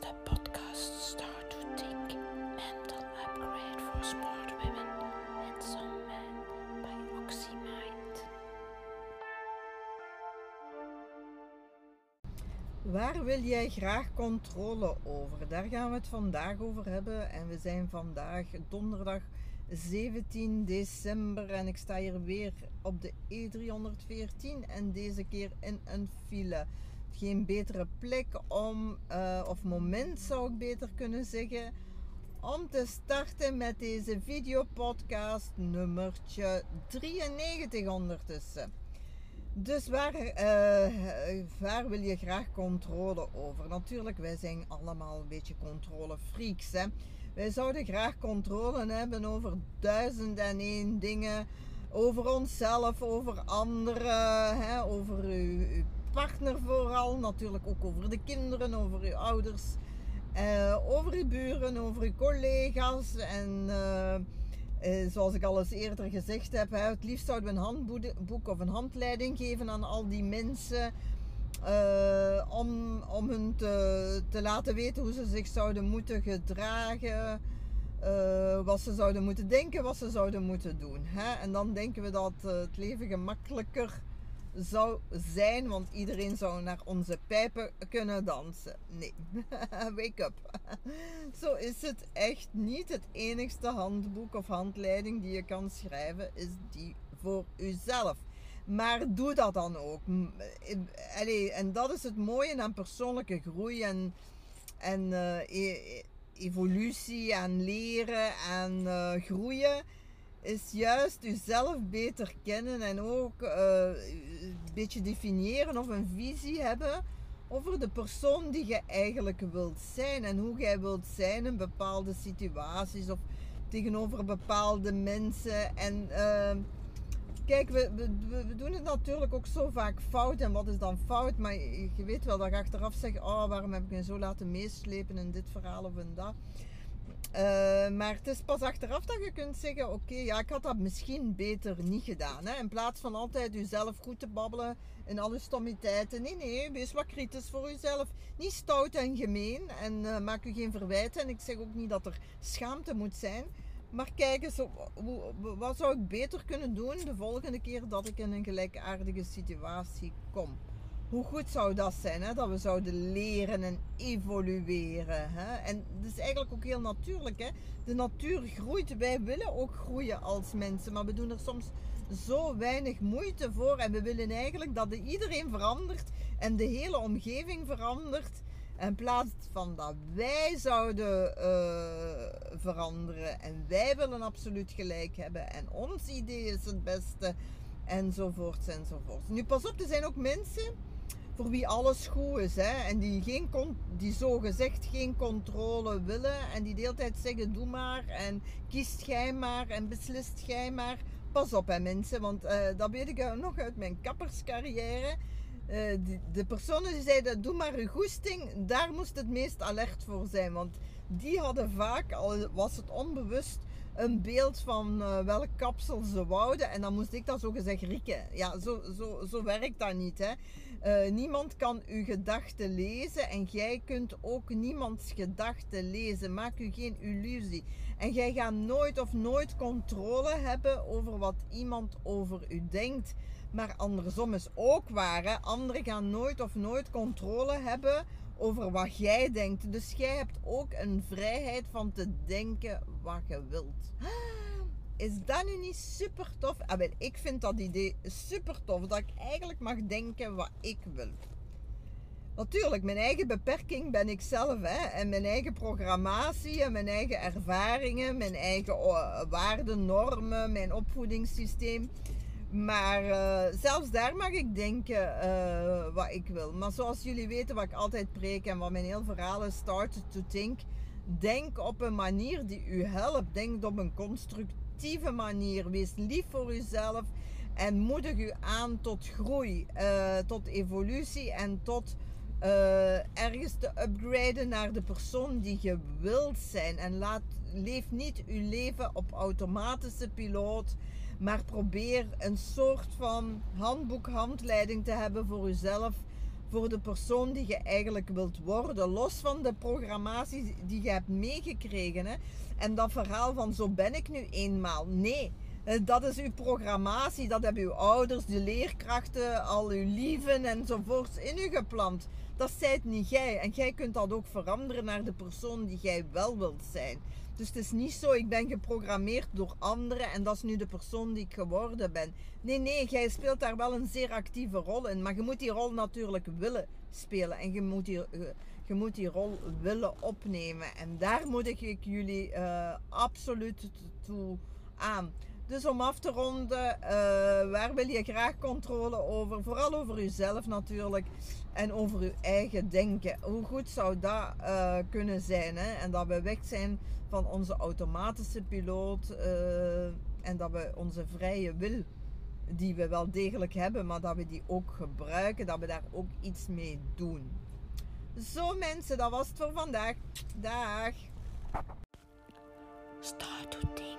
de podcast Start to Think Mental Upgrade for Smart Women and Some Men by OxyMind. Waar wil jij graag controle over? Daar gaan we het vandaag over hebben. En we zijn vandaag donderdag 17 december en ik sta hier weer op de E314 en deze keer in een file. Geen betere plek om, eh, of moment zou ik beter kunnen zeggen, om te starten met deze videopodcast nummertje 93 ondertussen. Dus waar, eh, waar wil je graag controle over? Natuurlijk, wij zijn allemaal een beetje controlefreaks. Hè? Wij zouden graag controle hebben over duizend en één dingen. Over onszelf, over anderen, hè? over uw, uw partner vooral. Natuurlijk ook over de kinderen, over uw ouders. eh, over uw buren, over uw collega's. En eh, eh, zoals ik al eens eerder gezegd heb, hè, het liefst zouden we een handboek of een handleiding geven aan al die mensen. om, om hun te, te laten weten hoe ze zich zouden moeten gedragen. wat ze zouden moeten denken, wat ze zouden moeten doen. Hè? En dan denken we dat het leven gemakkelijker zou zijn, want iedereen zou naar onze pijpen kunnen dansen. Nee, wake up. Zo is het echt niet. Het enigste handboek of handleiding die je kan schrijven is die voor uzelf. Maar doe dat dan ook. En dat is het mooie aan persoonlijke groei en, en eh, e- evolutie en leren en eh, groeien is juist jezelf beter kennen en ook eh, een beetje definiëren of een visie hebben over de persoon die je eigenlijk wilt zijn en hoe jij wilt zijn in bepaalde situaties of tegenover bepaalde mensen. En eh, kijk, we, we, doen het natuurlijk ook zo vaak fout. En wat is dan fout? Maar je je weet wel dat je achteraf zegt: Oh, waarom heb ik me zo laten meeslepen in dit verhaal of in dat? Eh, maar het is pas achteraf dat je kunt zeggen: Oké, ja, ik had dat misschien beter niet gedaan. Hè? In plaats van altijd jezelf goed te babbelen in alle stommiteiten. Nee, nee, wees wat kritisch voor jezelf. Niet stout en gemeen en eh, maak u geen verwijten. En ik zeg ook niet dat er schaamte moet zijn. Maar kijk eens, wat zou ik beter kunnen doen de volgende keer dat ik in een gelijkaardige situatie kom? Hoe goed zou dat zijn, hè? dat we zouden leren en evolueren. Hè? En dat is eigenlijk ook heel natuurlijk. Hè? De natuur groeit, wij willen ook groeien als mensen, maar we doen er soms zo weinig moeite voor. En we willen eigenlijk dat de- iedereen verandert en de hele omgeving verandert. In plaats van dat wij zouden eh, veranderen en wij willen absoluut gelijk hebben en ons idee is het beste enzovoorts enzovoorts. Nu pas op, er zijn ook mensen voor wie alles goed is hè, en die, geen die zo gezegd geen controle willen en die de hele tijd zeggen doe maar en kiest jij maar en beslist jij maar. Pas op hè mensen, want eh, dat weet ik nog uit mijn kapperscarrière. Eh, die- de personen die zeiden, doe maar uw goesting, daar moest het meest alert voor zijn. Want die hadden vaak, al was het onbewust, een beeld van eh, welk kapsel ze wouden. En dan moest ik dat zo gezegd rikken. Ja, zo, zo, zo werkt dat niet. Hè. Eh, niemand kan uw gedachten lezen en jij kunt ook niemands gedachten lezen. Maak u geen illusie. En jij gaat nooit of nooit controle hebben over wat iemand over u denkt. Maar andersom is ook waar. Hè? Anderen gaan nooit of nooit controle hebben over wat jij denkt. Dus jij hebt ook een vrijheid van te denken wat je wilt. Is dat nu niet super tof? Ah, ik vind dat idee super tof. Dat ik eigenlijk mag denken wat ik wil. Natuurlijk, mijn eigen beperking ben ik zelf. Hè? En mijn eigen programmatie en mijn eigen ervaringen, mijn eigen eh, waarden, normen, mijn opvoedingssysteem. Maar eh, zelfs daar mag ik denken eh, wat ik wil. Maar zoals jullie weten, wat ik altijd preek en wat mijn heel verhaal is, start to think. Denk op een manier die u helpt. Denk op een constructieve manier. Wees lief voor uzelf en moedig u aan tot groei, eh, tot evolutie en tot ergens te upgraden naar de persoon die je wilt zijn. En laat, leef niet uw leven op automatische piloot, maar probeer een soort van handboek, handleiding te hebben voor uzelf voor de persoon die je eigenlijk wilt worden. Los van de programmatie die je hebt meegekregen. Hè? En dat verhaal van zo ben ik nu eenmaal. Nee, dat is uw programmatie. Dat hebben uw ouders, de leerkrachten, al uw lieven enzovoorts in u geplant. Dat zijt niet jij. En jij kunt dat ook veranderen naar de persoon die jij wel wilt zijn. Dus het is niet zo, ik ben geprogrammeerd door anderen en dat is nu de persoon die ik geworden ben. Nee, nee, jij speelt daar wel een zeer actieve rol in. Maar je moet die rol natuurlijk willen spelen. En je moet die, eh, je moet die rol willen opnemen. En daar moet ik jullie uh, absoluut toe aan. Dus om af te ronden, uh, waar wil je graag controle over? Vooral over jezelf natuurlijk. En over je eigen denken. Hoe goed zou dat uh, kunnen zijn? Hè? En dat we weg zijn van onze automatische piloot. Uh, en dat we onze vrije wil, die we wel degelijk hebben, maar dat we die ook gebruiken. Dat we daar ook iets mee doen. Zo mensen, dat was het voor vandaag. Dag. Start to.